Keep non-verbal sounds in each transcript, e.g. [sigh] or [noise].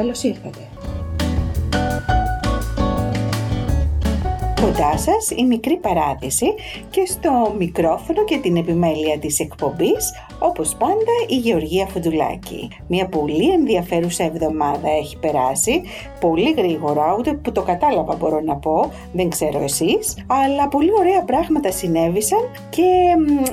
Καλώς ήρθατε! Κοντά σας η μικρή παράδειση και στο μικρόφωνο και την επιμέλεια της εκπομπής όπως πάντα η Γεωργία Φουντουλάκη. Μια πολύ ενδιαφέρουσα εβδομάδα έχει περάσει, πολύ γρήγορα, ούτε που το κατάλαβα μπορώ να πω, δεν ξέρω εσείς, αλλά πολύ ωραία πράγματα συνέβησαν και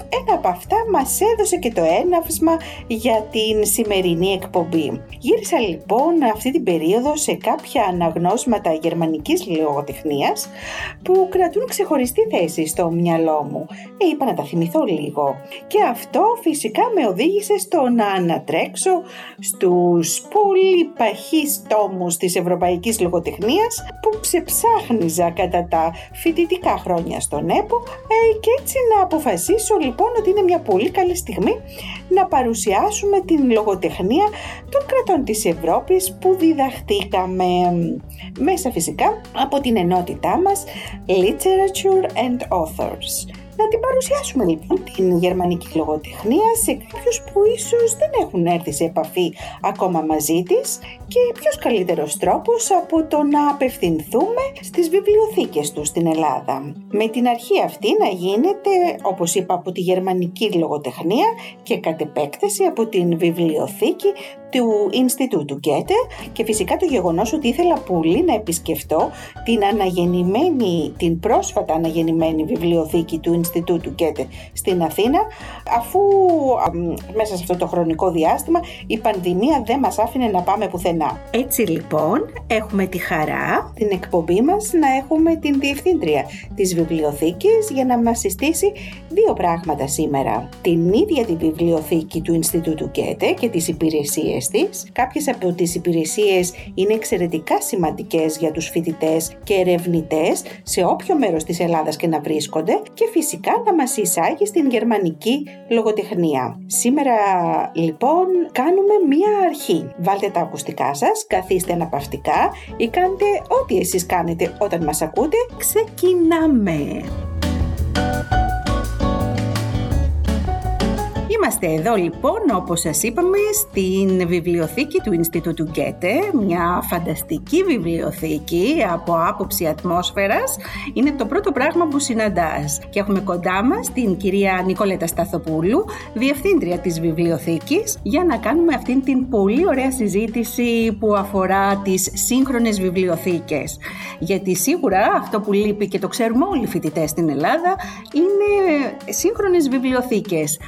ένα από αυτά μας έδωσε και το έναυσμα για την σημερινή εκπομπή. Γύρισα λοιπόν αυτή την περίοδο σε κάποια αναγνώσματα γερμανικής λογοτεχνίας που κρατούν ξεχωριστή θέση στο μυαλό μου. Ε, είπα να τα θυμηθώ λίγο. Και αυτό φυσικά με οδήγησε στο να ανατρέξω στους πολύ παχείς τόμους της Ευρωπαϊκής Λογοτεχνίας που ξεψάχνιζα κατά τα φοιτητικά χρόνια στον ΕΠΟ ε, και έτσι να αποφασίσω λοιπόν ότι είναι μια πολύ καλή στιγμή να παρουσιάσουμε την λογοτεχνία των κρατών της Ευρώπης που διδαχτήκαμε μέσα φυσικά από την ενότητά μας Literature and Authors. Να την παρουσιάσουμε λοιπόν την γερμανική λογοτεχνία σε κάποιους που ίσως δεν έχουν έρθει σε επαφή ακόμα μαζί της και ποιος καλύτερος τρόπος από το να απευθυνθούμε στις βιβλιοθήκες τους στην Ελλάδα. Με την αρχή αυτή να γίνεται, όπως είπα, από τη γερμανική λογοτεχνία και κατ' επέκταση από την βιβλιοθήκη του Ινστιτούτου Γκέτε και φυσικά το γεγονός ότι ήθελα πολύ να επισκεφτώ την αναγεννημένη, την πρόσφατα αναγεννημένη βιβλιοθήκη του Ινστιτούτου Γκέτε στην Αθήνα αφού μέσα σε αυτό το χρονικό διάστημα η πανδημία δεν μας άφηνε να πάμε πουθενά. Έτσι λοιπόν έχουμε τη χαρά την εκπομπή μας να έχουμε την διευθύντρια της βιβλιοθήκης για να μας συστήσει δύο πράγματα σήμερα. Την ίδια τη βιβλιοθήκη του Ινστιτούτου Γκέτε και τις υπηρεσίες υπηρεσίες Κάποιες από τις υπηρεσίες είναι εξαιρετικά σημαντικές για τους φοιτητές και ερευνητές σε όποιο μέρος της Ελλάδας και να βρίσκονται και φυσικά να μας εισάγει στην γερμανική λογοτεχνία. Σήμερα λοιπόν κάνουμε μία αρχή. Βάλτε τα ακουστικά σας, καθίστε αναπαυτικά ή κάντε ό,τι εσείς κάνετε όταν μας ακούτε. Ξεκινάμε! Είμαστε εδώ λοιπόν όπως σας είπαμε στην βιβλιοθήκη του Ινστιτούτου Γκέτε, μια φανταστική βιβλιοθήκη από άποψη ατμόσφαιρας. Είναι το πρώτο πράγμα που συναντάς και έχουμε κοντά μας την κυρία Νικολέτα Σταθοπούλου, διευθύντρια της βιβλιοθήκης, για να κάνουμε αυτήν την πολύ ωραία συζήτηση που αφορά τις σύγχρονες βιβλιοθήκες. Γιατί σίγουρα αυτό που λείπει και το ξέρουμε όλοι οι φοιτητές στην Ελλάδα είναι σύγχρονες βιβλιοθήκες,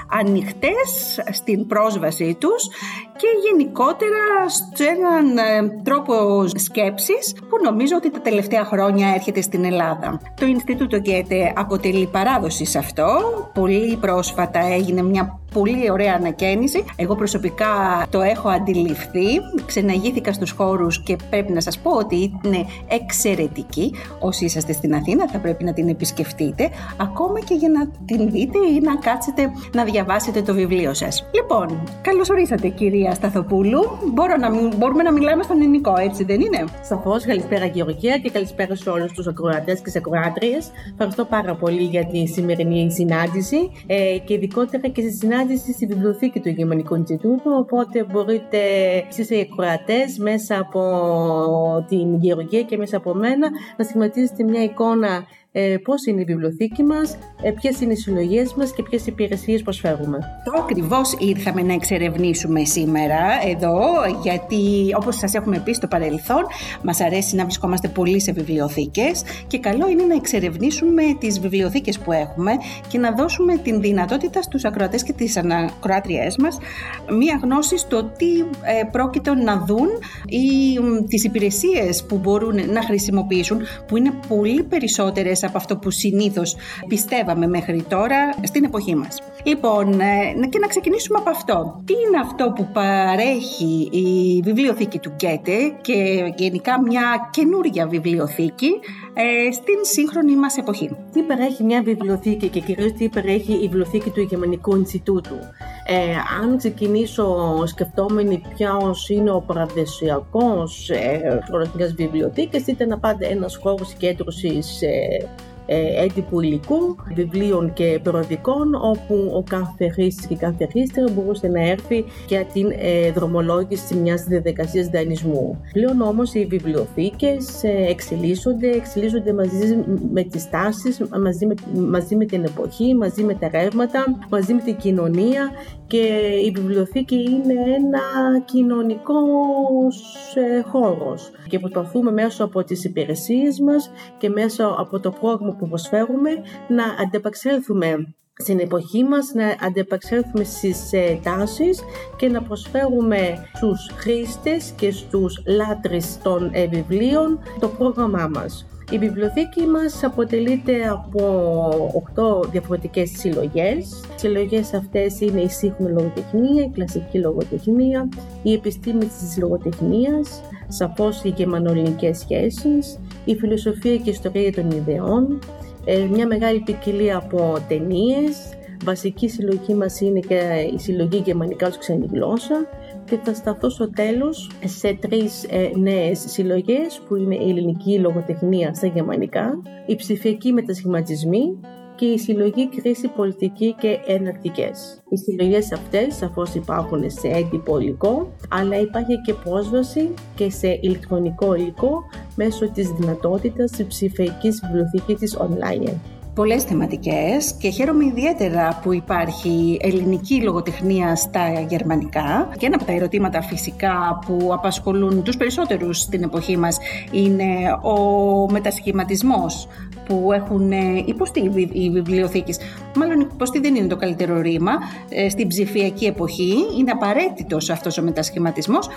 ανοιχτές στην πρόσβασή τους και γενικότερα σε έναν ε, τρόπο σκέψης που νομίζω ότι τα τελευταία χρόνια έρχεται στην Ελλάδα. Το Ινστιτούτο Γκέτε αποτελεί παράδοση σε αυτό. Πολύ πρόσφατα έγινε μια πολύ ωραία ανακαίνιση. Εγώ προσωπικά το έχω αντιληφθεί. Ξεναγήθηκα στους χώρους και πρέπει να σας πω ότι είναι εξαιρετική. Όσοι είσαστε στην Αθήνα θα πρέπει να την επισκεφτείτε ακόμα και για να την δείτε ή να κάτσετε να διαβάσετε το βιβλίο σας. Λοιπόν, καλώς ορίσατε κυρία Σταθοπούλου. Μπορώ να, μπορούμε να μιλάμε στον ελληνικό, έτσι δεν είναι; Σαφώς, καλησπέρα Γεωργία και καλησπέρα σε όλους τους ακροατές και σε ακροάτριες. Ευχαριστώ πάρα πολύ για τη σημερινή συνάντηση ε, και ειδικότερα και στη συνάντηση συνάντηση στη βιβλιοθήκη του Γερμανικού Ινστιτούτου, οπότε μπορείτε εσείς οι εκκρατές μέσα από την Γεωργία και μέσα από μένα να σχηματίσετε μια εικόνα ε, πώς είναι η βιβλιοθήκη μας, ε, ποιες είναι οι συλλογές μας και ποιες υπηρεσίες προσφέρουμε. Το ακριβώς ήρθαμε να εξερευνήσουμε σήμερα εδώ, γιατί όπως σας έχουμε πει στο παρελθόν, μας αρέσει να βρισκόμαστε πολύ σε βιβλιοθήκες και καλό είναι να εξερευνήσουμε τις βιβλιοθήκες που έχουμε και να δώσουμε την δυνατότητα στους ακροατές και τις ανακροάτριές μας μία γνώση στο τι ε, πρόκειται να δουν ή τις υπηρεσίες που μπορούν να χρησιμοποιήσουν, που είναι πολύ περισσότερες από αυτό που συνήθως πιστεύαμε μέχρι τώρα στην εποχή μας. Λοιπόν, ε, και να ξεκινήσουμε από αυτό. Τι είναι αυτό που παρέχει η βιβλιοθήκη του Γκέτε και γενικά μια καινούρια βιβλιοθήκη ε, στην σύγχρονη μας εποχή. Τι παρέχει μια βιβλιοθήκη και κυρίως τι παρέχει η βιβλιοθήκη του Γερμανικού Ινστιτούτου; Ε, αν ξεκινήσω σκεφτόμενοι ποιος είναι ο παραδεσιακός ε, μιας βιβλιοθήκης, ήταν πάντα ένας χώρος συγκέντρωσης ε, ε, έντυπου υλικού, βιβλίων και περιοδικών, όπου ο κάθε χρήστη και κάθε χρήστηρα μπορούσε να έρθει για την ε, δρομολόγηση μιας διαδικασίας δανεισμού. Πλέον όμως οι βιβλιοθήκες ε, εξελίσσονται, εξελίσσονται μαζί με τις τάσεις, μαζί με, μαζί με την εποχή, μαζί με τα ρεύματα, μαζί με την κοινωνία και η βιβλιοθήκη είναι ένα κοινωνικό ε, χώρος και προσπαθούμε μέσω από τις υπηρεσίες μας και μέσω από το πρόγραμμα που προσφέρουμε να αντεπαξέλθουμε στην εποχή μας να αντεπαξέλθουμε στις ε, τάσεις και να προσφέρουμε στους χρήστες και στους λάτρεις των ε, βιβλίων το πρόγραμμά μας. Η βιβλιοθήκη μας αποτελείται από 8 διαφορετικές συλλογές. Οι συλλογές αυτές είναι η σύγχρονη λογοτεχνία, η κλασική λογοτεχνία, η επιστήμη της λογοτεχνίας, σαφώς οι γερμανολινικές σχέσεις, η φιλοσοφία και η ιστορία των ιδεών, ε, μια μεγάλη ποικιλία από ταινίες. Βασική συλλογή μας είναι και η συλλογή γερμανικά ως ξένη γλώσσα και θα σταθώ στο τέλος σε τρεις ε, νέες συλλογές που είναι η ελληνική λογοτεχνία στα γερμανικά, η ψηφιακή μετασχηματισμή και η συλλογή κρίση πολιτική και εναρκτικές. Οι συλλογές αυτές σαφώς υπάρχουν σε έντυπο υλικό, αλλά υπάρχει και πρόσβαση και σε ηλεκτρονικό υλικό μέσω της δυνατότητας της ψηφιακής βιβλιοθήκης της online πολλές θεματικές και χαίρομαι ιδιαίτερα που υπάρχει ελληνική λογοτεχνία στα γερμανικά και ένα από τα ερωτήματα φυσικά που απασχολούν τους περισσότερους στην εποχή μας είναι ο μετασχηματισμός που έχουν ε, υποστεί οι βιβλιοθήκες. Μάλλον υποστεί δεν είναι το καλύτερο ρήμα. Ε, στην ψηφιακή εποχή είναι απαραίτητος αυτός ο μετασχηματισμός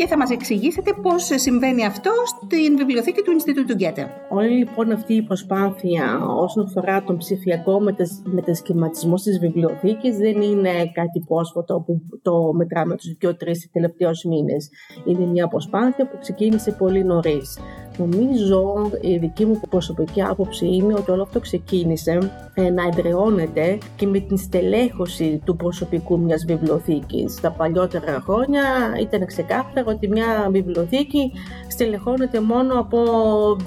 και θα μας εξηγήσετε πώς συμβαίνει αυτό στην βιβλιοθήκη του Ινστιτούτου Γκέτε. Όλη λοιπόν αυτή η προσπάθεια όσον αφορά τον ψηφιακό μετασχηματισμό στις βιβλιοθήκες δεν είναι κάτι πρόσφατο που το μετράμε τους δύο-τρεις τελευταίους μήνες. Είναι μια προσπάθεια που ξεκίνησε πολύ νωρίς. Νομίζω η δική μου προσωπική άποψη είναι ότι όλο αυτό ξεκίνησε ε, να εδραιώνεται και με την στελέχωση του προσωπικού μιας βιβλιοθήκης. Τα παλιότερα χρόνια ήταν ξεκάθαρο ότι μια βιβλιοθήκη στελεχώνεται μόνο από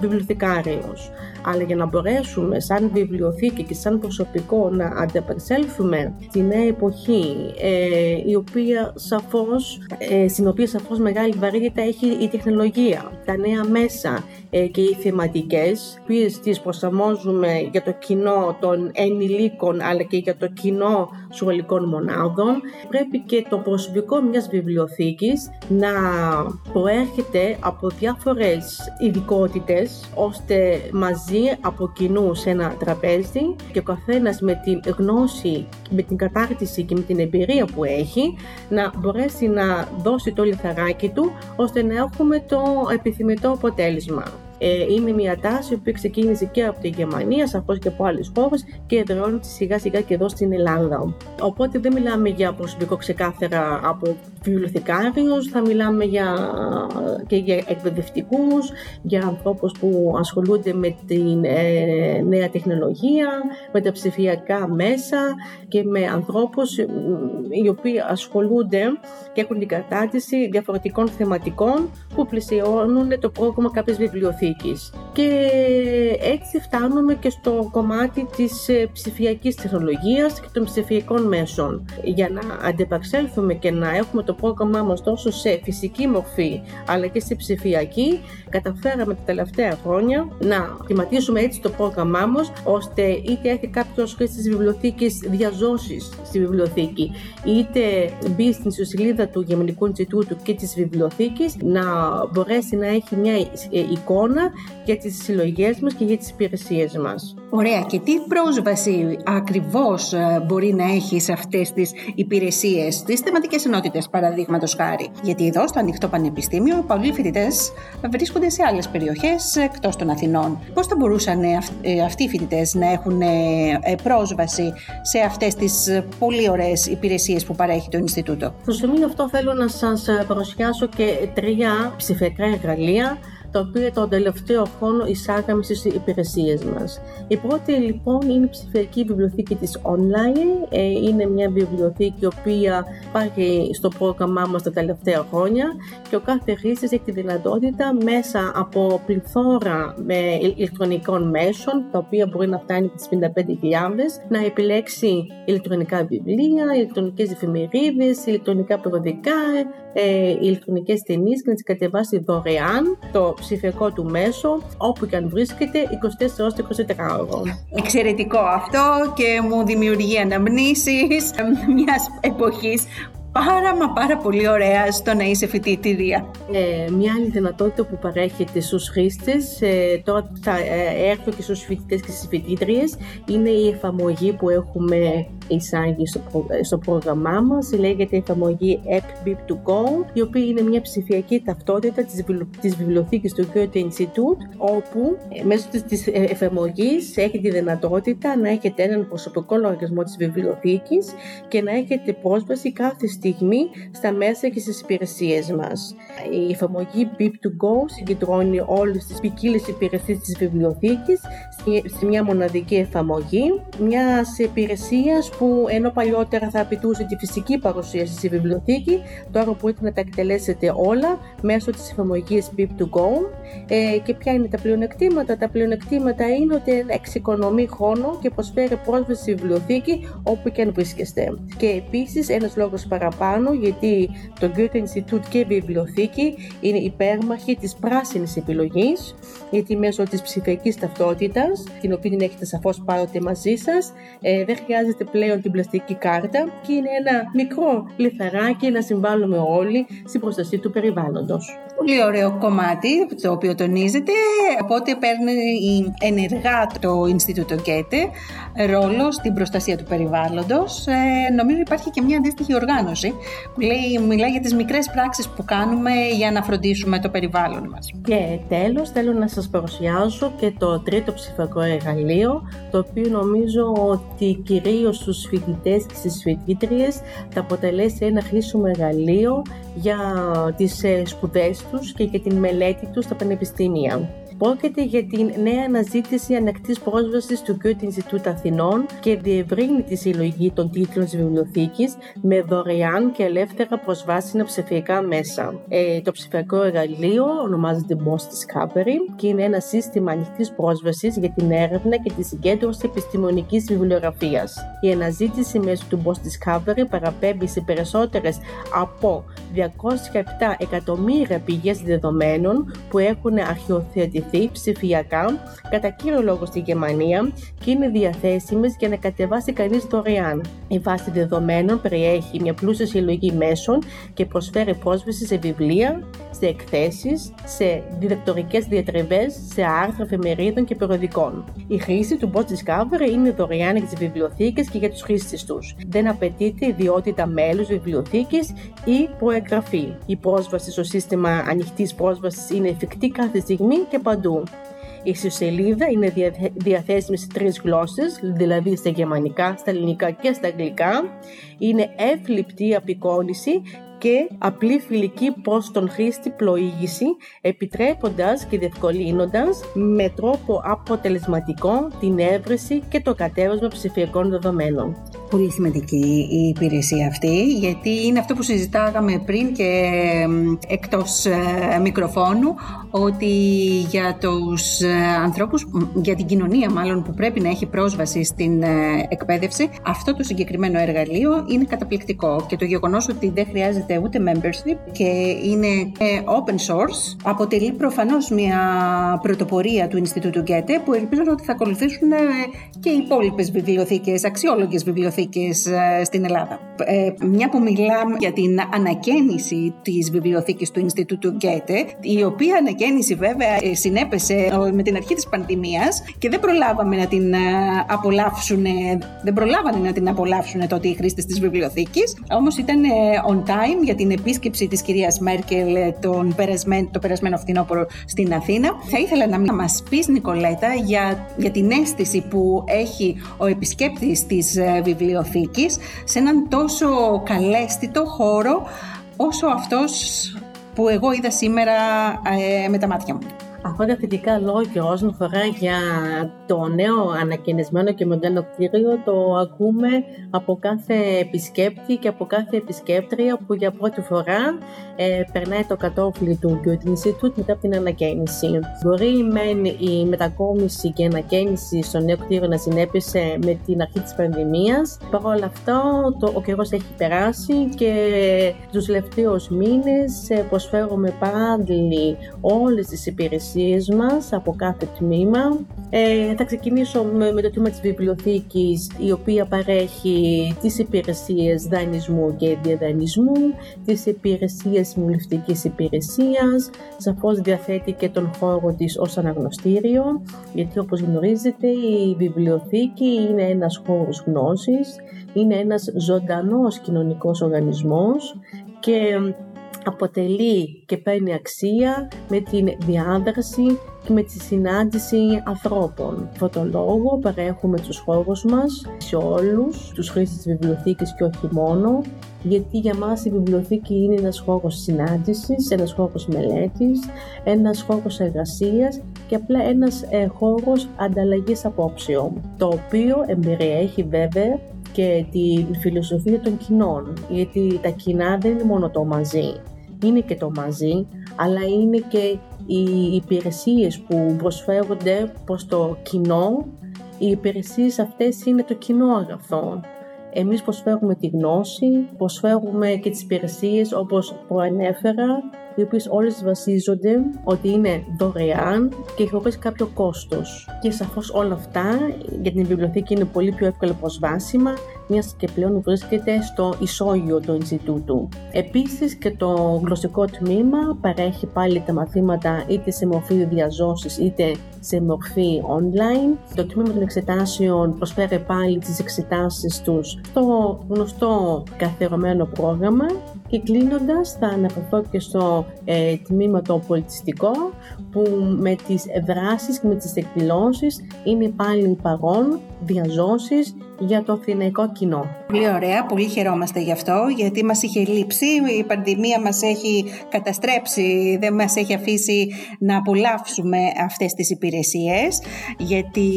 βιβλιοθηκάριος. Αλλά για να μπορέσουμε σαν βιβλιοθήκη και σαν προσωπικό να ανταπεξέλθουμε στη νέα εποχή ε, η οποία σαφώς, ε, στην οποία σαφώς μεγάλη βαρύτητα έχει η τεχνολογία, τα νέα μέσα ε, και οι θεματικές που τις προσαρμόζουμε για το κοινό των ενηλίκων αλλά και για το κοινό σχολικών μονάδων πρέπει και το προσωπικό μιας βιβλιοθήκης να προέρχεται από διάφορες ειδικότητες ώστε μαζί από κοινού σε ένα τραπέζι και ο καθένας με την γνώση, με την κατάρτιση και με την εμπειρία που έχει να μπορέσει να δώσει το λιθαράκι του ώστε να έχουμε το επιθυμητό αποτέλεσμα. Ε, είναι μια τάση που ξεκίνησε και από τη Γερμανία, σαφώς και από άλλες χώρες και εδραιώνεται σιγά σιγά και εδώ στην Ελλάδα. Οπότε δεν μιλάμε για προσωπικό ξεκάθαρα από βιβλιοθηκάριους, θα μιλάμε για, και για εκπαιδευτικούς, για ανθρώπους που ασχολούνται με τη ε, νέα τεχνολογία, με τα ψηφιακά μέσα και με ανθρώπους οι οποίοι ασχολούνται και έχουν την κατάρτιση διαφορετικών θεματικών που πλησιώνουν το πρόγραμμα κάποιες βιβλιοθήκη. Και έτσι φτάνουμε και στο κομμάτι της ε, ψηφιακής τεχνολογίας και των ψηφιακών μέσων. Για να αντεπαξέλθουμε και να έχουμε το πρόγραμμά μας τόσο σε φυσική μορφή αλλά και σε ψηφιακή, καταφέραμε τα τελευταία χρόνια να κλιματίσουμε έτσι το πρόγραμμά μας ώστε είτε έχει κάποιος χρήστη της βιβλιοθήκης διαζώσεις στη βιβλιοθήκη είτε μπει στην ιστοσελίδα του Γερμανικού Ινστιτούτου και της βιβλιοθήκης να μπορέσει να έχει μια ε, εικόνα δεδομένα για τις συλλογές μας και για τις υπηρεσίες μας. Ωραία. Και τι πρόσβαση ακριβώς ε, μπορεί να έχει σε αυτές τις υπηρεσίες, τις θεματικές ενότητες παραδείγματος χάρη; Γιατί εδώ στο Ανοιχτό Πανεπιστήμιο πολλοί φοιτητές βρίσκονται σε άλλες περιοχές εκτός των Αθηνών. Πώς θα μπορούσαν ε, αυτοί οι φοιτητές να έχουν πρόσβαση σε αυτές τις πολύ ωραίες υπηρεσίες που παρέχει το Ινστιτούτο; Στο σημείο αυτό θέλω να σας παρουσιάσω και τρία ψηφιακά εργαλεία τα οποία τον τελευταίο χρόνο εισάγαμε στις υπηρεσίες μας. Η πρώτη λοιπόν είναι η ψηφιακή βιβλιοθήκη της online. Ε, είναι μια βιβλιοθήκη η οποία υπάρχει στο πρόγραμμά μας τα τελευταία χρόνια και ο κάθε χρήστης έχει τη δυνατότητα μέσα από πληθώρα με ηλεκτρονικών μέσων, τα οποία μπορεί να φτάνει τις 55.000, να επιλέξει ηλεκτρονικά βιβλία, ηλεκτρονικές εφημερίδες, ηλεκτρονικά περιοδικά, ε, ηλεκτρονικές ταινίες και να τις κατεβάσει δωρεάν το ψηφιακό του μέσο όπου και αν βρίσκεται 24 ώρες 24 ώρες. Εξαιρετικό αυτό και μου δημιουργεί αναμνήσεις [laughs] μιας εποχής πάρα μα πάρα πολύ ωραία στο να είσαι φοιτήτηρια. Ε, μια άλλη δυνατότητα που παρέχεται στους χρήστες, ε, τώρα θα ε, έρθω και στους φοιτητές και στις φοιτήτριες, είναι η εφαρμογή που έχουμε εισάγει στο, στο πρόγραμμά μας. Λέγεται εφαρμογή App Bip to Go, η οποία είναι μια ψηφιακή ταυτότητα της, της βιβλιοθήκης του Goethe Institute, όπου ε, μέσω της, της εφαρμογής έχει τη δυνατότητα να έχετε έναν προσωπικό λογαριασμό της βιβλιοθήκης και να έχετε πρόσβαση κάθε στιγμή στα μέσα και στις υπηρεσίες μας. Η εφαρμογή Beep to Go συγκεντρώνει όλες τις ποικίλες υπηρεσίες της βιβλιοθήκης σε μια μοναδική εφαρμογή μιας υπηρεσίας που ενώ παλιότερα θα απαιτούσε τη φυσική παρουσίαση στη βιβλιοθήκη, τώρα μπορείτε να τα εκτελέσετε όλα μέσω της εφαρμογής Beep to Go. Ε, και ποια είναι τα πλεονεκτήματα; Τα πλεονεκτήματα είναι ότι εξοικονομεί χρόνο και προσφέρει πρόσβαση στη βιβλιοθήκη όπου και αν βρίσκεστε. Και επίσης ένας λόγος παραπάνω γιατί το Goethe Institute και η βιβλιοθήκη είναι υπέρμαχοι της πράσινης επιλογής γιατί μέσω της ψηφιακής ταυτότητας την οποία την έχετε σαφώς πάρετε μαζί σας ε, δεν χρειάζεται πλέον την πλαστική κάρτα και είναι ένα μικρό λιθαράκι να συμβάλλουμε όλοι στην προστασία του περιβάλλοντος. Πολύ ωραίο κομμάτι το οποίο τονίζεται, οπότε παίρνει ενεργά το Ινστιτούτο Γκέτε ρόλο στην προστασία του περιβάλλοντος. Ε, νομίζω υπάρχει και μια αντίστοιχη οργάνωση που λέει, μιλάει για τις μικρές πράξεις που κάνουμε για να φροντίσουμε το περιβάλλον μας. Και τέλος θέλω να σας παρουσιάσω και το τρίτο ψηφιακό εργαλείο το οποίο νομίζω ότι κυρίως στους φοιτητές και στις φοιτήτριες θα αποτελέσει ένα χρήσιμο εργαλείο για τις ε, σπουδές τους και για την μελέτη τους στα πανεπιστήμια. Πρόκειται για την νέα αναζήτηση ανακτής πρόσβασης του Goethe Institute Αθηνών και διευρύνει τη συλλογή των τίτλων της βιβλιοθήκης με δωρεάν και ελεύθερα προσβάσιμα ψηφιακά μέσα. Ε, το ψηφιακό εργαλείο ονομάζεται Boss Discovery και είναι ένα σύστημα ανοιχτής πρόσβασης για την έρευνα και τη συγκέντρωση επιστημονικής βιβλιογραφίας. Η αναζήτηση μέσω του Boss Discovery παραπέμπει σε περισσότερες από 207 εκατομμύρια πηγές δεδομένων που έχουν αρχαιοθετηθεί ψηφιακά κατά κύριο λόγο στη Γερμανία και είναι διαθέσιμες για να κατεβάσει κανείς δωρεάν. Η βάση δεδομένων περιέχει μια πλούσια συλλογή μέσων και προσφέρει πρόσβαση σε βιβλία, σε εκθέσεις, σε διδακτορικές διατριβές, σε άρθρα εφημερίδων και περιοδικών. Η χρήση του Boss Discovery είναι δωρεάν για τις βιβλιοθήκες και για τους χρήστες τους. Δεν απαιτείται ιδιότητα μέλους βιβλιοθήκης ή προεγγραφή. Η πρόσβαση στο σύστημα ανοιχτής πρόσβασης είναι εφικτή κάθε στιγμή και παντού η ιστοσελίδα είναι διαθέσιμη σε τρεις γλώσσες, δηλαδή στα γερμανικά, στα ελληνικά και στα αγγλικά. Είναι εύληπτη απεικόνηση και απλή φιλική προς τον χρήστη πλοήγηση, επιτρέποντας και διευκολύνοντας με τρόπο αποτελεσματικό την έβρεση και το κατέβασμα ψηφιακών δεδομένων. Πολύ σημαντική η υπηρεσία αυτή, γιατί είναι αυτό που συζητάγαμε πριν και εκτός ε, μικροφώνου, ότι για τους ε, ανθρώπους, για την κοινωνία μάλλον που πρέπει να έχει πρόσβαση στην ε, εκπαίδευση, αυτό το συγκεκριμένο εργαλείο είναι καταπληκτικό και το γεγονός ότι δεν χρειάζεται χρειάζεται ούτε membership και είναι open source. Αποτελεί προφανώς μια πρωτοπορία του Ινστιτούτου Γκέτε που ελπίζω ότι θα ακολουθήσουν και οι υπόλοιπες βιβλιοθήκες, αξιόλογες βιβλιοθήκες στην Ελλάδα. Μια που μιλάμε για την ανακαίνιση της βιβλιοθήκης του Ινστιτούτου Γκέτε, η οποία ανακαίνιση βέβαια συνέπεσε με την αρχή της πανδημίας και δεν προλάβαμε να την απολαύσουν, δεν προλάβανε να την απολαύσουν τότε οι χρήστες της βιβλιοθήκης, όμως ήταν on time για την επίσκεψη της κυρίας Μέρκελ τον περασμένο, το περασμένο φθινόπωρο στην Αθήνα. Θα ήθελα να μας πεις Νικολέτα για, για την αίσθηση που έχει ο επισκέπτης της βιβλιοθήκης σε έναν τόσο καλέστητο χώρο όσο αυτός που εγώ είδα σήμερα ε, με τα μάτια μου. Αυτά τα θετικά λόγια όσον αφορά για το νέο ανακαινισμένο και μοντέρνο κτίριο το ακούμε από κάθε επισκέπτη και από κάθε επισκέπτρια που για πρώτη φορά ε, περνάει το κατόφλι του Goethe Institute μετά από την ανακαίνιση. Μπορεί μεν η μετακόμιση και η ανακαίνιση στο νέο κτίριο να συνέπεσε με την αρχή της πανδημίας. Παρ' όλα αυτά το, ο καιρός έχει περάσει και τους τελευταίους μήνες ε, προσφέρουμε πάντλη όλες τις υπηρεσίες μας από κάθε τμήμα. Ε, θα ξεκινήσω με, το τμήμα της βιβλιοθήκης η οποία παρέχει τις υπηρεσίες δανεισμού και διαδανεισμού, τις υπηρεσίες συμβουλευτικής υπηρεσίας, σαφώς διαθέτει και τον χώρο της ως αναγνωστήριο, γιατί όπως γνωρίζετε η βιβλιοθήκη είναι ένας χώρος γνώσης, είναι ένας ζωντανός κοινωνικός οργανισμός και αποτελεί και παίρνει αξία με την διάδραση και με τη συνάντηση ανθρώπων. Αυτό το λόγο παρέχουμε τους χώρους μας σε όλους τους χρήστες της βιβλιοθήκης και όχι μόνο, γιατί για μας η βιβλιοθήκη είναι ένας χώρος συνάντησης, ένας χώρος μελέτης, ένας χώρος εργασίας και απλά ένας ε, χώρος ανταλλαγής απόψεων, το οποίο εμπεριέχει βέβαια και τη φιλοσοφία των κοινών, γιατί τα κοινά δεν είναι μόνο το μαζί είναι και το μαζί, αλλά είναι και οι υπηρεσίες που προσφέρονται προς το κοινό. Οι υπηρεσίες αυτές είναι το κοινό αγαθό. Εμείς προσφέρουμε τη γνώση, προσφέρουμε και τις υπηρεσίες όπως προανέφερα, οι οποίες όλες βασίζονται ότι είναι δωρεάν και χωρίς κάποιο κόστος. Και σαφώς όλα αυτά για την βιβλιοθήκη είναι πολύ πιο εύκολα προσβάσιμα μιας και πλέον βρίσκεται στο ισόγειο του Ινστιτούτου. Επίσης και το γλωσσικό τμήμα παρέχει πάλι τα μαθήματα είτε σε μορφή διαζώσης είτε σε μορφή online. Το τμήμα των εξετάσεων προσφέρει πάλι τις εξετάσεις τους στο γνωστό καθερωμένο πρόγραμμα και κλείνοντας θα αναφερθώ και στο ε, τμήμα το πολιτιστικό που με τις δράσεις και με τις εκδηλώσεις είναι πάλι παρόν διαζώσεις για το αθηναϊκό κοινό. Πολύ ωραία, πολύ χαιρόμαστε γι' αυτό γιατί μας είχε λείψει, η πανδημία μας έχει καταστρέψει, δεν μας έχει αφήσει να απολαύσουμε αυτές τις υπηρεσίες γιατί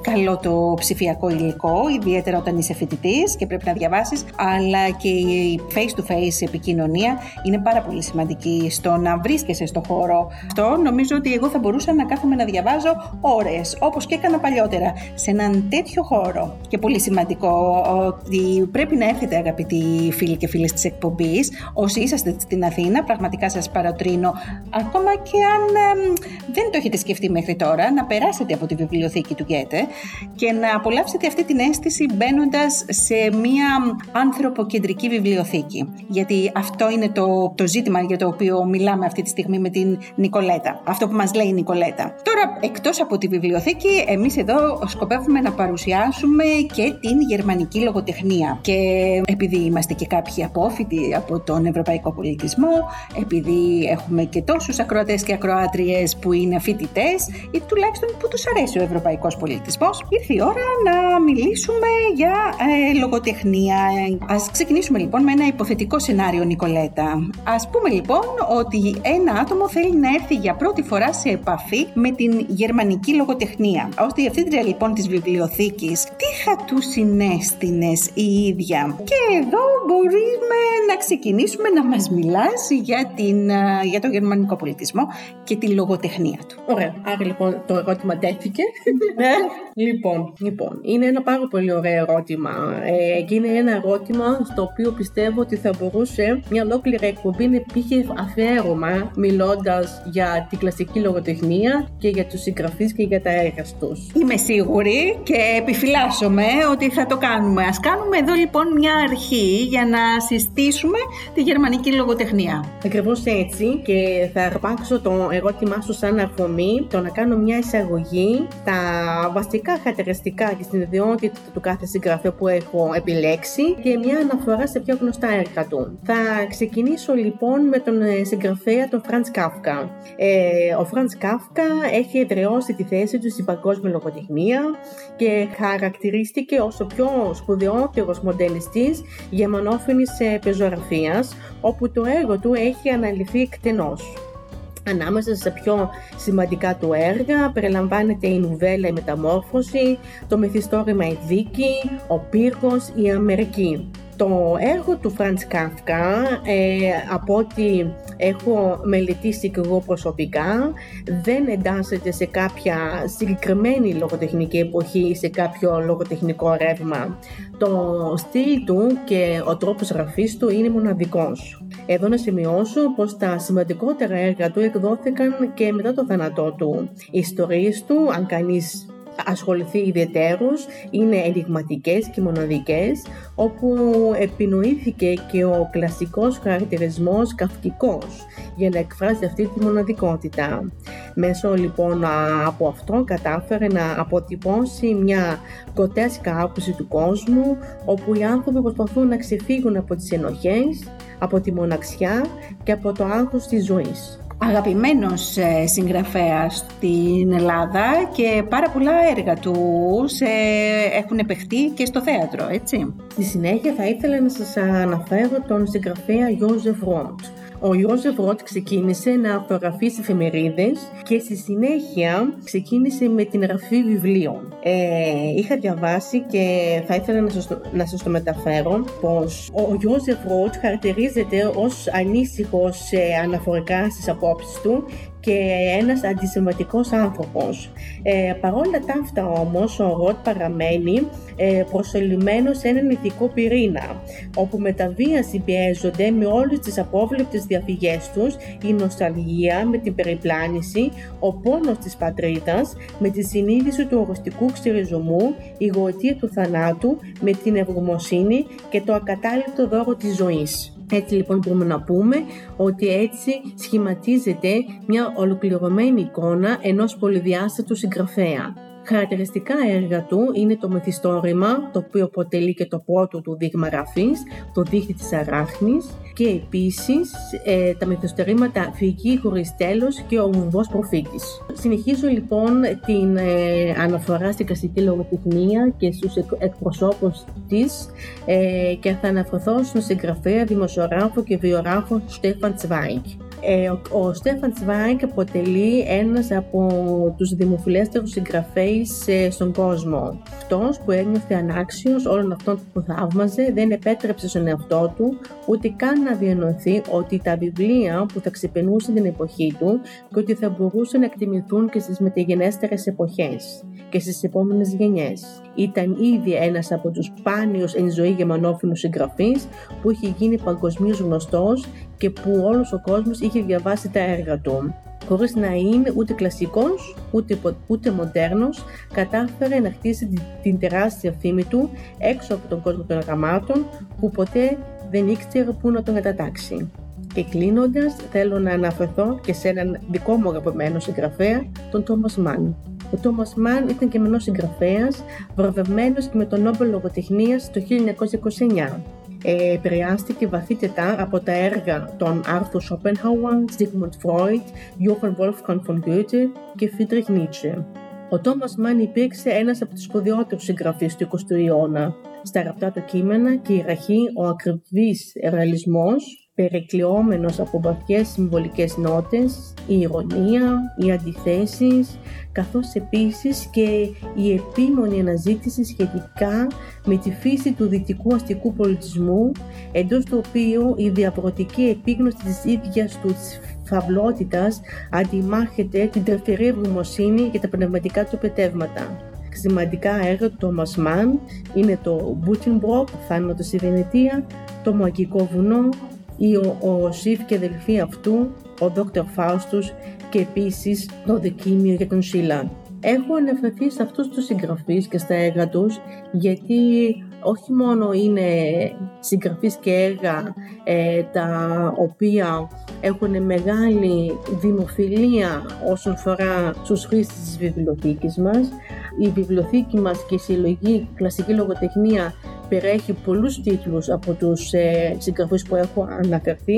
καλό το ψηφιακό υλικό, ιδιαίτερα όταν είσαι φοιτητής και πρέπει να διαβάσεις, αλλά και η face-to-face επικοινωνία είναι πάρα πολύ σημαντική στο να βρίσκεσαι στο χώρο. Αυτό νομίζω ότι εγώ θα μπορούσα να κάθομαι να διαβάζω ώρες, όπως και έκανα παλιότερα, σε έναν τέτοιο χώρο. Και πολύ σημαντικό ότι πρέπει να έρθετε αγαπητοί φίλοι και φίλες της εκπομπής, όσοι είσαστε στην Αθήνα, πραγματικά σας παροτρύνω, ακόμα και αν δεν το έχετε σκεφτεί μέχρι τώρα, να περάσετε από τη βιβλιοθήκη του Γκέτε και να απολαύσετε αυτή την αίσθηση μπαίνοντας σε μια ανθρωποκεντρική βιβλιοθήκη. Γιατί αυτό είναι το, το ζήτημα για το οποίο μιλάμε αυτή τη στιγμή με την Νικολέτα. Αυτό που μας λέει η Νικολέτα. Τώρα, εκτός από τη βιβλιοθήκη, εμείς εδώ σκοπεύουμε να παρουσιάσουμε και την γερμανική λογοτεχνία. Και επειδή είμαστε και κάποιοι απόφοιτοι από τον ευρωπαϊκό πολιτισμό, επειδή έχουμε και τόσους ακροατές και ακροάτριες που είναι φοιτητές ή τουλάχιστον που τους αρέσει ο ευρωπαϊκός πολιτισμός, ήρθε η ώρα να μιλήσουμε για ε, λογοτεχνία. Ας ξεκινήσουμε λοιπόν με ένα υποθετικό σενάριο, Νικολέτα. Ας πούμε λοιπόν ότι ένα άτομο θέλει να έρθει για πρώτη φορά σε επαφή με την γερμανική λογοτεχνία. Ω διευθύντρια λοιπόν της βιβλιοθήκης, τι θα τους συνέστηνες η ίδια; Και εδώ μπορούμε να ξεκινήσουμε να μας μιλάς για, την, για το γερμανικό πολιτισμό και τη λογοτεχνία του. Ωραία. Άρα λοιπόν το ερώτημα τέθηκε. [laughs] Ναι. λοιπόν, λοιπόν, είναι ένα πάρα πολύ ωραίο ερώτημα. Ε, και είναι ένα ερώτημα στο οποίο πιστεύω ότι θα μπορούσε μια ολόκληρη εκπομπή να υπήρχε αφιέρωμα μιλώντας για την κλασική λογοτεχνία και για τους συγγραφείς και για τα έργα τους. Είμαι σίγουρη και επιφυλάσσομαι ότι θα το κάνουμε. Α κάνουμε εδώ λοιπόν μια αρχή για να συστήσουμε τη γερμανική λογοτεχνία. Ακριβώς έτσι και θα αρπάξω το ερώτημά σου σαν αφορμή το να κάνω μια εισαγωγή στα βασικά χαρακτηριστικά και στην ιδιότητα του κάθε συγγραφέα που έχω επιλέξει και μια αναφορά σε πιο γνωστά έργα του. Θα ξεκινήσω λοιπόν με τον ε, συγγραφέα τον Franz Kafka. Ε, ο Franz Kafka έχει εδραιώσει τη θέση του στην παγκόσμια λογοτεχνία και χαρακτηρίστηκε ως ο πιο σπουδαιότερος μοντελιστής γερμανόφωνης πεζογραφίας, όπου το έργο του έχει αναλυθεί εκτενώς. Ανάμεσα στα πιο σημαντικά του έργα περιλαμβάνεται η νουβέλα «Η Μεταμόρφωση», το μυθιστόρημα «Η Δίκη», «Ο Πύργος», «Η Αμερική». Το έργο του Φραντς Κάφκα, ε, από ό,τι έχω μελετήσει και εγώ προσωπικά, δεν εντάσσεται σε κάποια συγκεκριμένη λογοτεχνική εποχή ή σε κάποιο λογοτεχνικό ρεύμα. Το στυλ του και ο τρόπος γραφής του είναι μοναδικός. Εδώ να σημειώσω πως τα σημαντικότερα έργα του εκδόθηκαν και μετά το θάνατό του. Οι ιστορίες του, αν κανείς ασχοληθεί ιδιαιτέρως είναι ενηγματικές και μοναδικές όπου επινοήθηκε και ο κλασικός χαρακτηρισμός καυκικός για να εκφράσει αυτή τη μοναδικότητα. Μέσω λοιπόν από αυτό κατάφερε να αποτυπώσει μια κοτέσκα άποψη του κόσμου όπου οι άνθρωποι προσπαθούν να ξεφύγουν από τις ενοχές, από τη μοναξιά και από το άγχος της ζωής αγαπημένος ε, συγγραφέας στην Ελλάδα και πάρα πολλά έργα του έχουν επεχτεί και στο θέατρο, έτσι. Στη συνέχεια θα ήθελα να σας αναφέρω τον συγγραφέα Γιώζεφ Ρόντ. Ο Ιώζεφ Ρότ ξεκίνησε να αυτογραφεί εφημερίδες και στη συνέχεια ξεκίνησε με την γραφή βιβλίων. Ε, είχα διαβάσει και θα ήθελα να σας, το, να σας το μεταφέρω πως ο Ιώζεφ Ρότ χαρακτηρίζεται ως ανήσυχος ε, αναφορικά στις απόψεις του και ένας αντισυμβατικός άνθρωπος. Ε, παρόλα τα αυτά όμως ο Ροτ παραμένει ε, προσελειμμένος σε έναν ηθικό πυρήνα όπου με τα βία συμπιέζονται με όλες τις απόβλεπτες διαφυγές τους η νοσταλγία με την περιπλάνηση, ο πόνος της πατρίδας με τη συνείδηση του οριστικού ξυριζωμού, η γοητεία του θανάτου με την ευγομοσύνη και το ακατάληπτο δώρο της ζωής. Έτσι λοιπόν μπορούμε να πούμε ότι έτσι σχηματίζεται μια ολοκληρωμένη εικόνα ενός πολυδιάστατου συγγραφέα. Χαρακτηριστικά έργα του είναι το μεθιστόρημα, το οποίο αποτελεί και το πρώτο του δείγμα γραφής, το δίχτυ της αράχνης και επίσης ε, τα μεθιστορήματα Φυγή χωρίς τέλος και ο βουβός προφήτης. Συνεχίζω λοιπόν την ε, αναφορά στην κλασική λογοτεχνία και στους εκπροσώπους της ε, και θα αναφερθώ στον συγγραφέα, δημοσιογράφο και βιογράφο Στέφαν Τσβάικ. Ε, ο, ο Στέφαν Τσβάικ αποτελεί ένας από τους δημοφιλέστερους συγγραφείς ε, στον κόσμο. Αυτός που ένιωθε ανάξιος όλων αυτών που θαύμαζε δεν επέτρεψε στον εαυτό του ούτε καν να διανοηθεί ότι τα βιβλία που θα ξεπενούσαν την εποχή του και ότι θα μπορούσαν να εκτιμηθούν και στις μεταγενέστερες εποχές και στις επόμενες γενιές. Ήταν ήδη ένας από τους σπάνιους εν ζωή γεμανόφινους συγγραφείς που είχε γίνει παγκοσμίως γνωστός και που όλος ο κόσμος είχε διαβάσει τα έργα του. Χωρίς να είναι ούτε κλασικός, ούτε, ούτε μοντέρνος, κατάφερε να χτίσει την, τεράστια φήμη του έξω από τον κόσμο των γραμμάτων που ποτέ δεν ήξερε πού να τον κατατάξει. Και κλείνοντας, θέλω να αναφερθώ και σε έναν δικό μου αγαπημένο συγγραφέα, τον Τόμας Μάν. Ο Τόμα Μαν ήταν και μενό συγγραφέας, βραβευμένος και με τον Νόμπελ Λογοτεχνίας το 1929. Ε, επηρεάστηκε βαθύτερα από τα έργα των Άρθουρ Σόπενχάουερ, Sigmund Freud, Johann Wolfgang von Goethe και Friedrich Nietzsche. Ο Τόμα Μαν υπήρξε ένας από τους σπουδαιότερους συγγραφείς του 20ου αιώνα. Στα γραπτά του κείμενα κυριαρχεί ο ακριβής ρεαλισμός περικλειόμενος από βαθιές συμβολικές νότες, η ηρωνία, οι αντιθέσεις, καθώς επίσης και η επίμονη αναζήτηση σχετικά με τη φύση του δυτικού αστικού πολιτισμού, εντός του οποίου η διαβρωτική επίγνωση της ίδιας τους της φαυλότητας αντιμάχεται την τρυφερή ευγνωμοσύνη και τα πνευματικά του πετεύματα. Σημαντικά έργα του Τόμας Μαν είναι το Μπούτινμπροκ, θάνατος στη Βενετία, το Μαγικό Βουνό ή ο, Ιωσήφ και αδελφοί αυτού, ο Δόκτωρ Φάουστους και επίσης το Δεκίμιο για τον Σίλα. Έχω αναφερθεί σε αυτούς τους συγγραφείς και στα έργα τους γιατί όχι μόνο είναι συγγραφείς και έργα ε, τα οποία έχουν μεγάλη δημοφιλία όσον αφορά στους χρήστες της βιβλιοθήκης μας. Η βιβλιοθήκη μας και η συλλογή κλασική λογοτεχνία περιέχει πολλούς τίτλους από τους ε, συγγραφείς που έχω αναφερθεί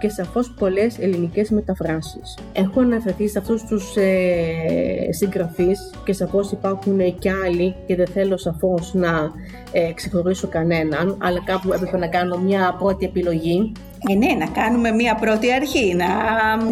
και σαφώς πολλές ελληνικές μεταφράσεις. Έχω αναφερθεί σε αυτούς τους ε, συγγραφείς και σαφώς υπάρχουν και άλλοι και δεν θέλω σαφώς να ε, ξεχωρίσω κανέναν, αλλά κάπου έπρεπε να κάνω μια πρώτη επιλογή. Ε, ναι, να κάνουμε μια πρώτη αρχή, να...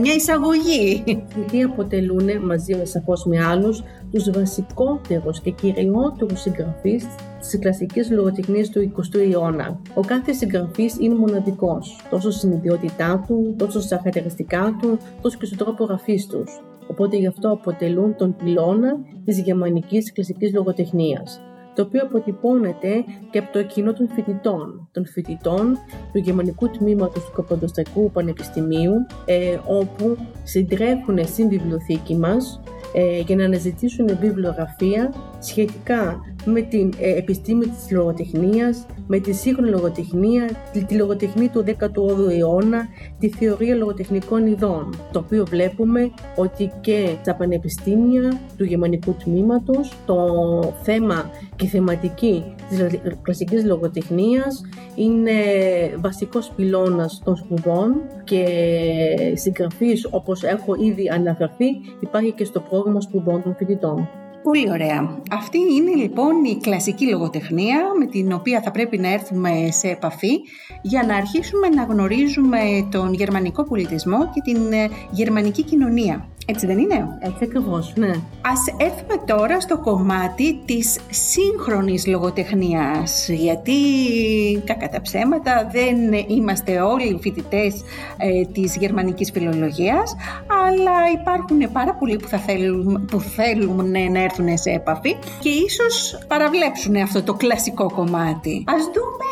μια εισαγωγή. Γιατί αποτελούν μαζί με σαφώς με άλλους τους βασικότερους και κυριότερους συγγραφείς της κλασικής λογοτεχνίας του 20ου αιώνα. Ο κάθε συγγραφής είναι μοναδικός, τόσο στην ιδιότητά του, τόσο στα χαρακτηριστικά του, τόσο και στον τρόπο γραφής τους. Οπότε γι' αυτό αποτελούν τον πυλώνα της γερμανικής κλασικής λογοτεχνίας το οποίο αποτυπώνεται και από το κοινό των φοιτητών, των φοιτητών του Γερμανικού Τμήματος του Καποδοστακού Πανεπιστημίου, ε, όπου συντρέχουν στην βιβλιοθήκη μας ε, για να αναζητήσουν βιβλιογραφία σχετικά με την ε, επιστήμη της λογοτεχνίας, με τη σύγχρονη λογοτεχνία, τη, τη λογοτεχνία του 18ου αιώνα, τη θεωρία λογοτεχνικών ειδών, το οποίο βλέπουμε ότι και στα πανεπιστήμια του γερμανικού τμήματος το θέμα και η θεματική της κλασικής λογοτεχνίας είναι βασικός πυλώνας των σπουδών και συγγραφής όπως έχω ήδη αναφερθεί υπάρχει και στο πρόγραμμα σπουδών των φοιτητών. Πολύ ωραία. Αυτή είναι λοιπόν η κλασική λογοτεχνία με την οποία θα πρέπει να έρθουμε σε επαφή για να αρχίσουμε να γνωρίζουμε τον γερμανικό πολιτισμό και την ε, γερμανική κοινωνία. Έτσι δεν είναι; Έτσι ακριβώς, ναι. Ας έρθουμε τώρα στο κομμάτι της σύγχρονης λογοτεχνίας, γιατί κακά τα ψέματα δεν είμαστε όλοι φοιτητές ε, της γερμανικής φιλολογίας, αλλά υπάρχουν πάρα πολλοί που, θα θέλουν, που θέλουν να έρθουν σε επαφή και ίσως παραβλέψουν αυτό το κλασικό κομμάτι. Ας δούμε τι κάνει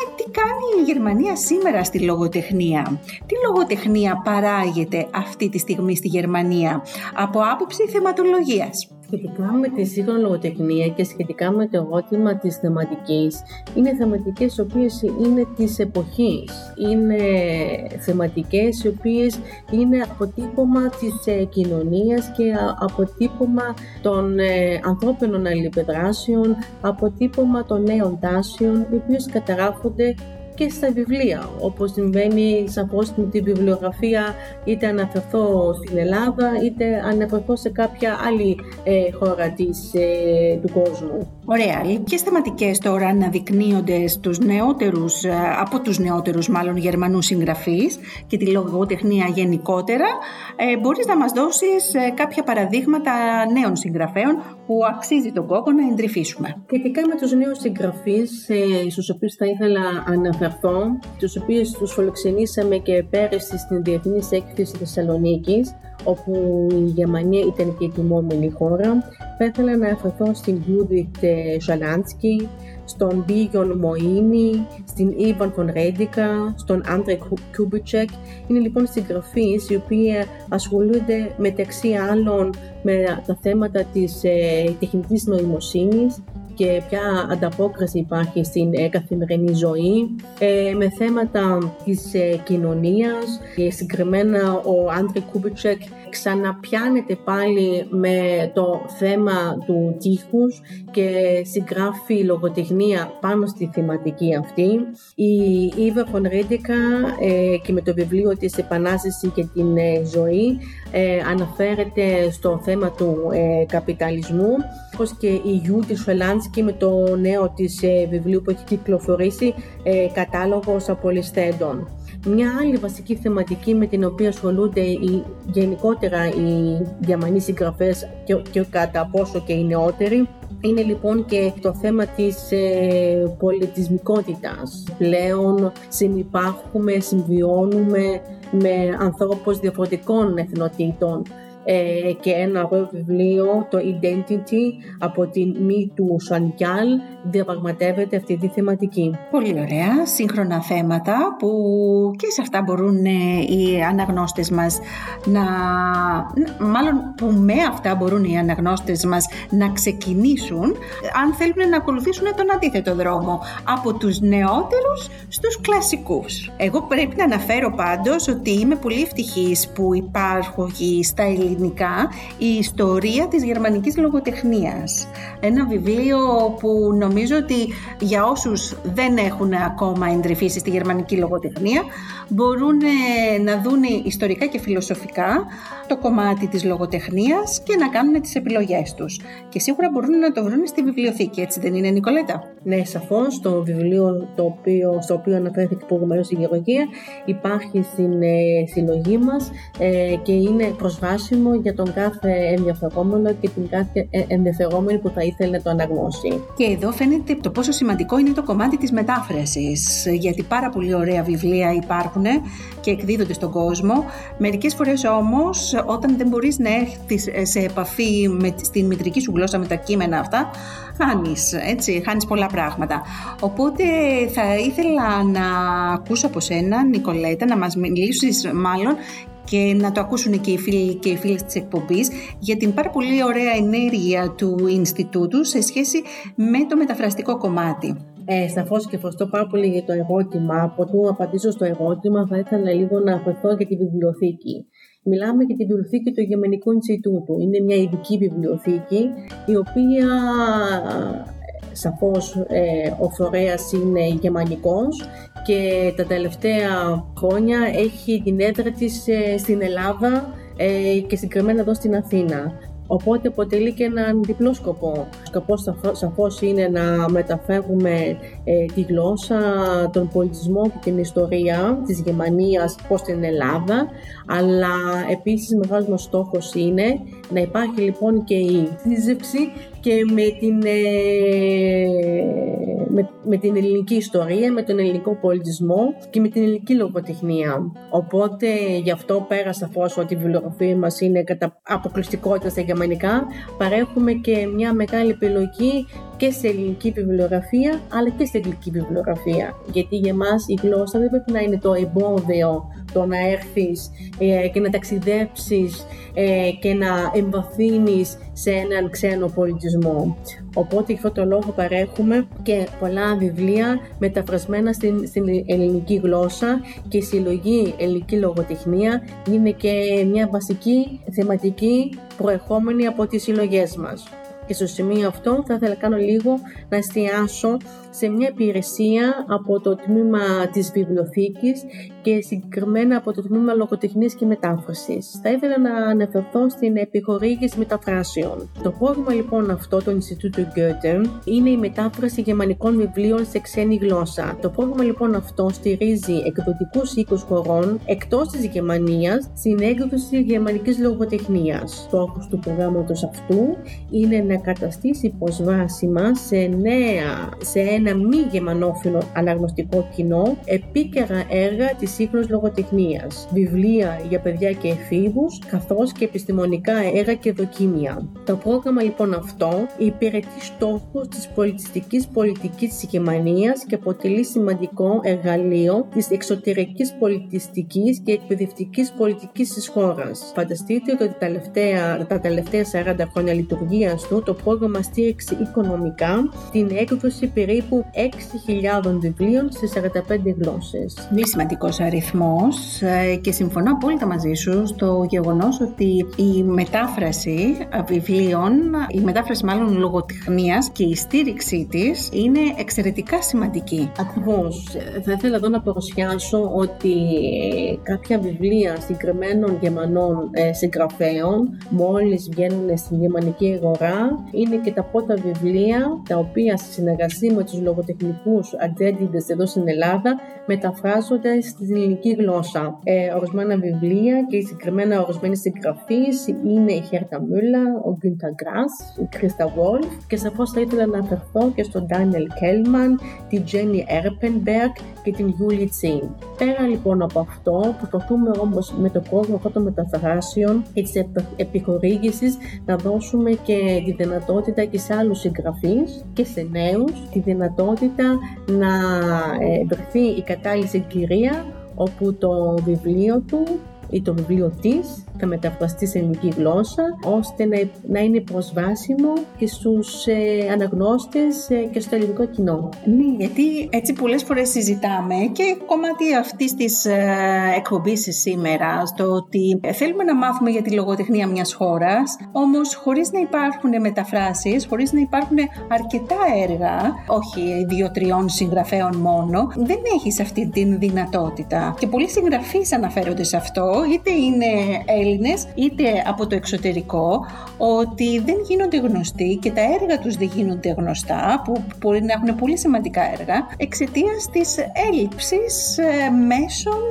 η Γερμανία σήμερα στη λογοτεχνία. Τι λογοτεχνία παράγεται αυτή τη στιγμή στη Γερμανία; Από άποψη θεματολογίας. Σχετικά με τη σύγχρονη λογοτεχνία και σχετικά με το ερώτημα της θεματικής, είναι θεματικές οι οποίες είναι της εποχής. Είναι θεματικές οι οποίες είναι αποτύπωμα της ε, κοινωνίας και αποτύπωμα των ε, ανθρώπινων αλληλεπιδράσεων, αποτύπωμα των νέων τάσεων, οι οποίες καταγράφονται και στα βιβλία, όπως συμβαίνει σαφώς με τη βιβλιογραφία είτε αναφερθώ στην Ελλάδα είτε αναφερθώ σε κάποια άλλη ε, χώρα της, ε, του κόσμου. Ωραία. Ποιες θεματικές τώρα αναδεικνύονται στους νεότερους, ε, από τους νεότερους μάλλον Γερμανούς συγγραφείς και τη λογοτεχνία γενικότερα; Ε, μπορείς να μας δώσεις ε, κάποια παραδείγματα νέων συγγραφέων που αξίζει τον κόπο να εντρυφήσουμε; Σχετικά με τους νέους συγγραφείς, ε, στους οποίους θα ήθελα να αναφερθώ, τους οποίους τους φιλοξενήσαμε και πέρυσι στην Διεθνής Έκθεση Θεσσαλονίκης, όπου η Γερμανία ήταν και η τιμόμενη χώρα. Θα ήθελα να αναφερθώ στην Γιούντιτ Σαλάνσκι, στον Μπίγιον Μοίνι, στην Ιβαν Φον Ρέντικα, στον Άντρε Κούμπιτσεκ. Είναι λοιπόν συγγραφείς οι οποίοι ασχολούνται μεταξύ άλλων με τα θέματα της ε, τεχνικής νοημοσύνης και ποια ανταπόκριση υπάρχει στην ε, καθημερινή ζωή ε, με θέματα της ε, κοινωνίας και συγκεκριμένα ο Άντρε Κούμπιτσεκ ξαναπιάνεται πάλι με το θέμα του τείχους και συγγράφει λογοτεχνία πάνω στη θεματική αυτή. Η Ήβα Φονρέντικα και με το βιβλίο της «Επανάσταση και την ζωή» αναφέρεται στο θέμα του καπιταλισμού όπως και η Γιούτη Σφελάνσκι με το νέο της βιβλίου που έχει κυκλοφορήσει «Κατάλογος απολυσθέντων». Μια άλλη βασική θεματική με την οποία ασχολούνται οι, γενικότερα οι Γερμανοί συγγραφές και, και κατά πόσο και οι νεότεροι είναι λοιπόν και το θέμα της ε, πολιτισμικότητας. Πλέον συνυπάρχουμε, συμβιώνουμε με ανθρώπους διαφορετικών εθνοτήτων ε, και ένα ωραίο βιβλίο, το Identity από την Μη του Σανκιάλ, διαπραγματεύεται αυτή τη θεματική. Πολύ ωραία, σύγχρονα θέματα που και σε αυτά μπορούν ε, οι αναγνώστες μας να, μάλλον που με αυτά μπορούν οι αναγνώστες μας να ξεκινήσουν αν θέλουν να ακολουθήσουν τον αντίθετο δρόμο από τους νεότερους στους κλασικούς. Εγώ πρέπει να αναφέρω πάντως ότι είμαι πολύ ευτυχής που υπάρχουν στα ελληνικά η ιστορία της γερμανικής λογοτεχνίας. Ένα βιβλίο που νομίζω ότι για όσους δεν έχουν ακόμα εντρυφήσει στη γερμανική λογοτεχνία μπορούν ε, να δουν ιστορικά και φιλοσοφικά το κομμάτι της λογοτεχνίας και να κάνουν τις επιλογές τους. Και σίγουρα μπορούν να το βρουν στη βιβλιοθήκη, έτσι δεν είναι Νικολέτα; Ναι, σαφώς το βιβλίο το οποίο, στο οποίο αναφέρθηκε προηγουμένως η Γεωργία υπάρχει στην ε, συλλογή μας ε, και είναι προσβάσιμο για τον κάθε ενδιαφερόμενο και την κάθε ε, ενδιαφερόμενη που θα ήθελε να το αναγνώσει. Και εδώ φαίνεται το πόσο σημαντικό είναι το κομμάτι της μετάφρασης, γιατί πάρα πολύ ωραία βιβλία υπάρχουν και εκδίδονται στον κόσμο. Μερικές φορές όμως όταν δεν μπορείς να έρθεις σε επαφή με, στην μητρική σου γλώσσα με τα κείμενα αυτά, χάνεις, έτσι, χάνεις πολλά πράγματα. Οπότε θα ήθελα να ακούσω από σένα, Νικολέτα, να μας μιλήσεις μάλλον και να το ακούσουν και οι φίλοι και οι φίλες της εκπομπής για την πάρα πολύ ωραία ενέργεια του Ινστιτούτου σε σχέση με το μεταφραστικό κομμάτι. Ε, Σαφώς και ευχαριστώ πάρα πολύ για το ερώτημα. του απαντήσω στο ερώτημα, θα ήθελα λίγο να αφαιρθώ για τη βιβλιοθήκη. Μιλάμε για τη βιβλιοθήκη του Γερμανικού Ινστιτούτου. Είναι μια ειδική βιβλιοθήκη η οποία σαφώς ε, ο φορέας είναι γερμανικός και τα τελευταία χρόνια έχει την έδρα της ε, στην Ελλάδα ε, και συγκεκριμένα εδώ στην Αθήνα. Οπότε αποτελεί και έναν διπλό σκοπό. Ο σκοπός σαφώς είναι να μεταφέρουμε ε, τη γλώσσα, τον πολιτισμό και την ιστορία της Γερμανίας προς την Ελλάδα, αλλά επίσης μεγάλος μας στόχος είναι να υπάρχει λοιπόν και η σύζευξη και με την, ε, με, με, την ελληνική ιστορία, με τον ελληνικό πολιτισμό και με την ελληνική λογοτεχνία. Οπότε γι' αυτό πέρα σαφώ ότι η βιβλιογραφία μας είναι κατά αποκλειστικότητα στα γερμανικά, παρέχουμε και μια μεγάλη επιλογή και σε ελληνική βιβλιογραφία αλλά και σε αγγλική βιβλιογραφία. Γιατί για μας η γλώσσα δεν πρέπει να είναι το εμπόδιο το να έρθεις ε, και να ταξιδέψεις ε, και να εμβαθύνεις σε έναν ξένο πολιτισμό. Οπότε για αυτό το λόγο παρέχουμε και πολλά βιβλία μεταφρασμένα στην, στην ελληνική γλώσσα και η συλλογή ελληνική λογοτεχνία είναι και μια βασική θεματική προερχόμενη από τις συλλογές μας. Και στο σημείο αυτό θα ήθελα να κάνω λίγο να εστιάσω σε μια υπηρεσία από το τμήμα της βιβλιοθήκης και συγκεκριμένα από το τμήμα λογοτεχνίας και μετάφρασης. Θα ήθελα να αναφερθώ στην επιχορήγηση μεταφράσεων. Το πρόγραμμα λοιπόν αυτό, το Ινστιτούτο Goethe, είναι η μετάφραση γερμανικών βιβλίων σε ξένη γλώσσα. Το πρόγραμμα λοιπόν αυτό στηρίζει εκδοτικούς οίκους χωρών εκτός της Γερμανίας στην έκδοση γερμανικής λογοτεχνίας. Στόχος του προγράμματος αυτού είναι να καταστήσει προσβάσιμα σε νέα, σε ένα μη γεμανόφιλο αναγνωστικό κοινό επίκαιρα έργα της σύγχρονης λογοτεχνίας, βιβλία για παιδιά και εφήβους, καθώς και επιστημονικά έργα και δοκίμια. Το πρόγραμμα λοιπόν αυτό υπηρετεί στόχους της πολιτιστικής πολιτικής της Γερμανίας και αποτελεί σημαντικό εργαλείο της εξωτερικής πολιτιστικής και εκπαιδευτικής πολιτικής της χώρας. Φανταστείτε ότι τα τελευταία, τα τελευταία 40 χρόνια λειτουργίας του το πρόγραμμα στήριξε οικονομικά την έκδοση περίπου 6.000 βιβλίων σε 45 γλώσσες. Πολύ σημαντικός αριθμός ε, και συμφωνώ απόλυτα μαζί σου στο γεγονός ότι η μετάφραση βιβλίων, η μετάφραση μάλλον λογοτεχνίας και η στήριξή της είναι εξαιρετικά σημαντική. Ακριβώς. Θα ήθελα εδώ να παρουσιάσω ότι κάποια βιβλία συγκεκριμένων γερμανών ε, συγγραφέων μόλις βγαίνουν στην γερμανική αγορά είναι και τα πρώτα βιβλία τα οποία στη συνεργασία με τους λογοτεχνικούς ατζέντιδες εδώ στην Ελλάδα μεταφράζονται στην ελληνική γλώσσα. Ε, ορισμένα βιβλία και συγκεκριμένα ορισμένοι συγγραφείς είναι η Χέρτα Μούλα, ο Γκίντα Γκράς, η Κρίστα Βόλφ και σαφώς θα ήθελα να αναφερθώ και στον Ντάνιελ Κέλμαν, την Τζένι Έρπενμπεργκ και την Γιούλη Τσίν. Πέρα λοιπόν από αυτό, προσπαθούμε όμως με το κόσμο αυτό των μεταφράσεων και της επιχορήγησης να δώσουμε και τη δυνατότητα και σε άλλους συγγραφείς και σε νέους τη δυνατότητα να ε, βρεθεί η κατάλληλη συγκυρία όπου το βιβλίο του ή το βιβλίο της θα μεταφραστεί σε ελληνική γλώσσα ώστε να, να είναι προσβάσιμο και στους ε, αναγνώστες ε, και στο ελληνικό κοινό. Ναι, γιατί έτσι πολλές φορές συζητάμε και κομμάτι αυτής της ε, εκπομπής σήμερα στο ότι θέλουμε να μάθουμε για τη λογοτεχνία μιας χώρας όμως χωρίς να υπάρχουν μεταφράσεις, χωρίς να υπάρχουν αρκετά έργα, όχι δύο-τριών συγγραφέων μόνο, δεν έχεις αυτή την δυνατότητα. Και πολλοί συγγραφείς αναφέρονται σε αυτό, είτε είναι Έλληνες είτε από το εξωτερικό ότι δεν γίνονται γνωστοί και τα έργα τους δεν γίνονται γνωστά που μπορεί να έχουν πολύ σημαντικά έργα εξαιτίας της έλλειψης ε, μέσων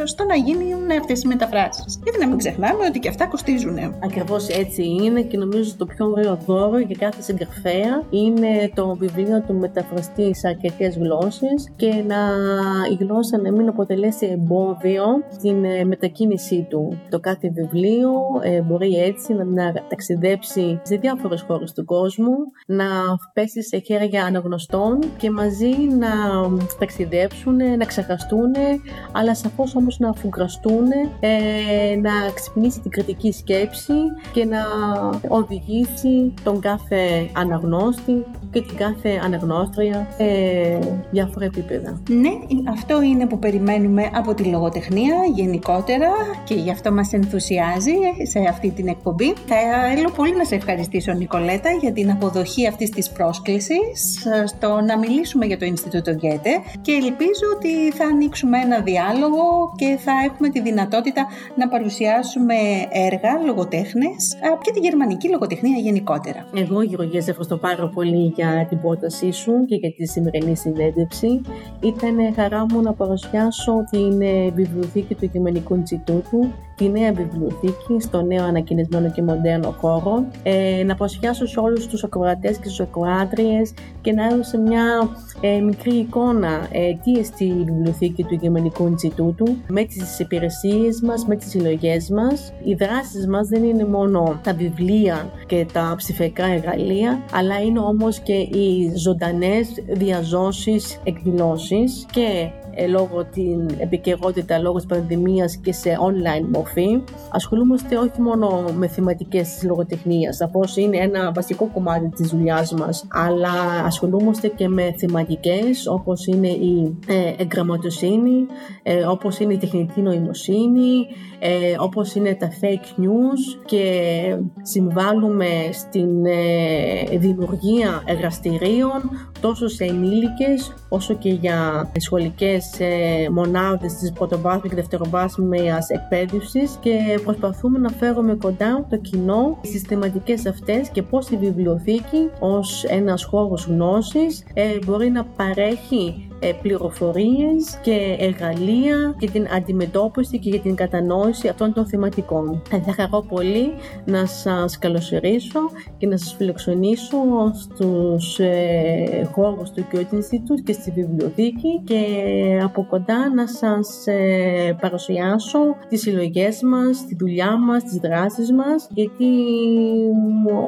ε, στο να γίνουν αυτές οι μεταφράσεις. Γιατί να μην ξεχνάμε ότι και αυτά κοστίζουν. Ακριβώς έτσι είναι και νομίζω το πιο ωραίο δώρο για κάθε συγγραφέα είναι το βιβλίο του μεταφραστή σε αρκετές γλώσσες και να η γλώσσα να μην αποτελέσει εμπόδιο στην ε, μετακίνησή του. Το κάθε βιβλίο ε, μπορεί έτσι να, να ταξιδέψει σε διάφορες χώρες του κόσμου, να πέσει σε χέρια αναγνωστών και μαζί να ταξιδέψουν, να ξεχαστούν, αλλά σαφώς όμως να αφουγκραστούν, ε, να ξυπνήσει την κριτική σκέψη και να οδηγήσει τον κάθε αναγνώστη και την κάθε αναγνώστρια σε διάφορα επίπεδα. Ναι, αυτό είναι που περιμένουμε από τη λογοτεχνία γενικότερα και γι' αυτό μας ενθουσιάζει σε αυτή την εκπομπή. Θα θέλω πολύ να σε ευχαριστήσω Νικολέτα για την αποδοχή αυτής της πρόσκλησης στο να μιλήσουμε για το Ινστιτούτο Γκέτε και ελπίζω ότι θα ανοίξουμε ένα διάλογο και θα έχουμε τη δυνατότητα να παρουσιάσουμε έργα λογοτέχνες και τη γερμανική λογοτεχνία γενικότερα. Εγώ Γεωργία σε ευχαριστώ πάρα πολύ για την πρότασή σου και για τη σημερινή συνέντευξη. Ήταν χαρά μου να παρουσιάσω την ε, βιβλιοθήκη του Γερμανικού Ινστιτούτου τη νέα βιβλιοθήκη στο νέο ανακοινισμένο και μοντέρνο χώρο, ε, να παρουσιάσω σε όλους τους ακροατές και στους ακροάτριες και να έδωσε μια ε, μικρή εικόνα ε, τι εστί η βιβλιοθήκη του Γερμανικού Ινστιτούτου με τις υπηρεσίες μας, με τις συλλογές μας. Οι δράσεις μας δεν είναι μόνο τα βιβλία και τα ψηφιακά εργαλεία, αλλά είναι όμως και οι ζωντανές διαζώσεις εκδηλώσεις και ε, λόγω την επικαιρότητα, λόγω της πανδημίας και σε online μορφή. Ασχολούμαστε όχι μόνο με θεματικές της λογοτεχνίας, σαφώς είναι ένα βασικό κομμάτι της δουλειάς μας, αλλά ασχολούμαστε και με θεματικές όπως είναι η ε, εγγραμματοσύνη, ε, όπως είναι η τεχνητή νοημοσύνη, ε, όπως είναι τα fake news και συμβάλλουμε στην ε, δημιουργία εργαστηρίων τόσο σε ενήλικες όσο και για σχολικές ε, μονάδες της πρωτοβάθμιας και δευτεροβάθμιας εκπαίδευσης. Και προσπαθούμε να φέρουμε κοντά το κοινό στις θεματικές αυτές και πώς η βιβλιοθήκη ως ένας χώρος γνώσης ε, μπορεί να παρέχει ε, πληροφορίες και εργαλεία για την αντιμετώπιση και για την κατανόηση αυτών των θεματικών. Θα χαρώ πολύ να σας καλωσορίσω και να σας φιλοξενήσω στους ε, χώρους του Goethe Institute και στη βιβλιοθήκη και από κοντά να σας ε, παρουσιάσω τις συλλογές μας, τη δουλειά μας, τις δράσεις μας γιατί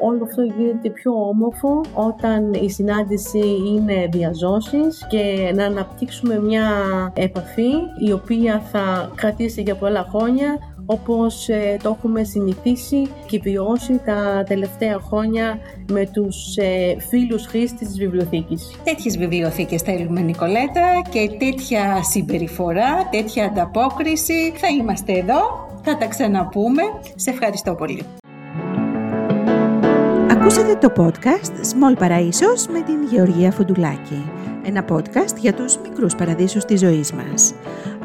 όλο αυτό γίνεται πιο όμορφο όταν η συνάντηση είναι διαζώσεις και να αναπτύξουμε μια επαφή η οποία θα κρατήσει για πολλά χρόνια όπως ε, το έχουμε συνηθίσει και βιώσει τα τελευταία χρόνια με τους ε, φίλους χρήστες της βιβλιοθήκης. Τέτοιες βιβλιοθήκες θέλουμε Νικολέτα και τέτοια συμπεριφορά, τέτοια ανταπόκριση. Θα είμαστε εδώ, θα τα ξαναπούμε. Σε ευχαριστώ πολύ. Ακούσατε το podcast Small Παραΐσος με την Γεωργία Φουντουλάκη. Ένα podcast για τους μικρούς παραδείσους της ζωής μας.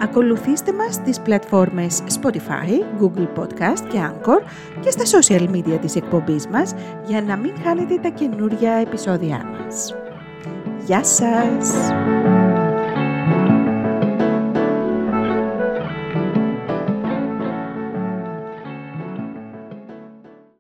Ακολουθήστε μας στις πλατφόρμες Spotify, Google Podcast και Anchor και στα social media της εκπομπής μας για να μην χάνετε τα καινούργια επεισόδια μας. Γεια σας!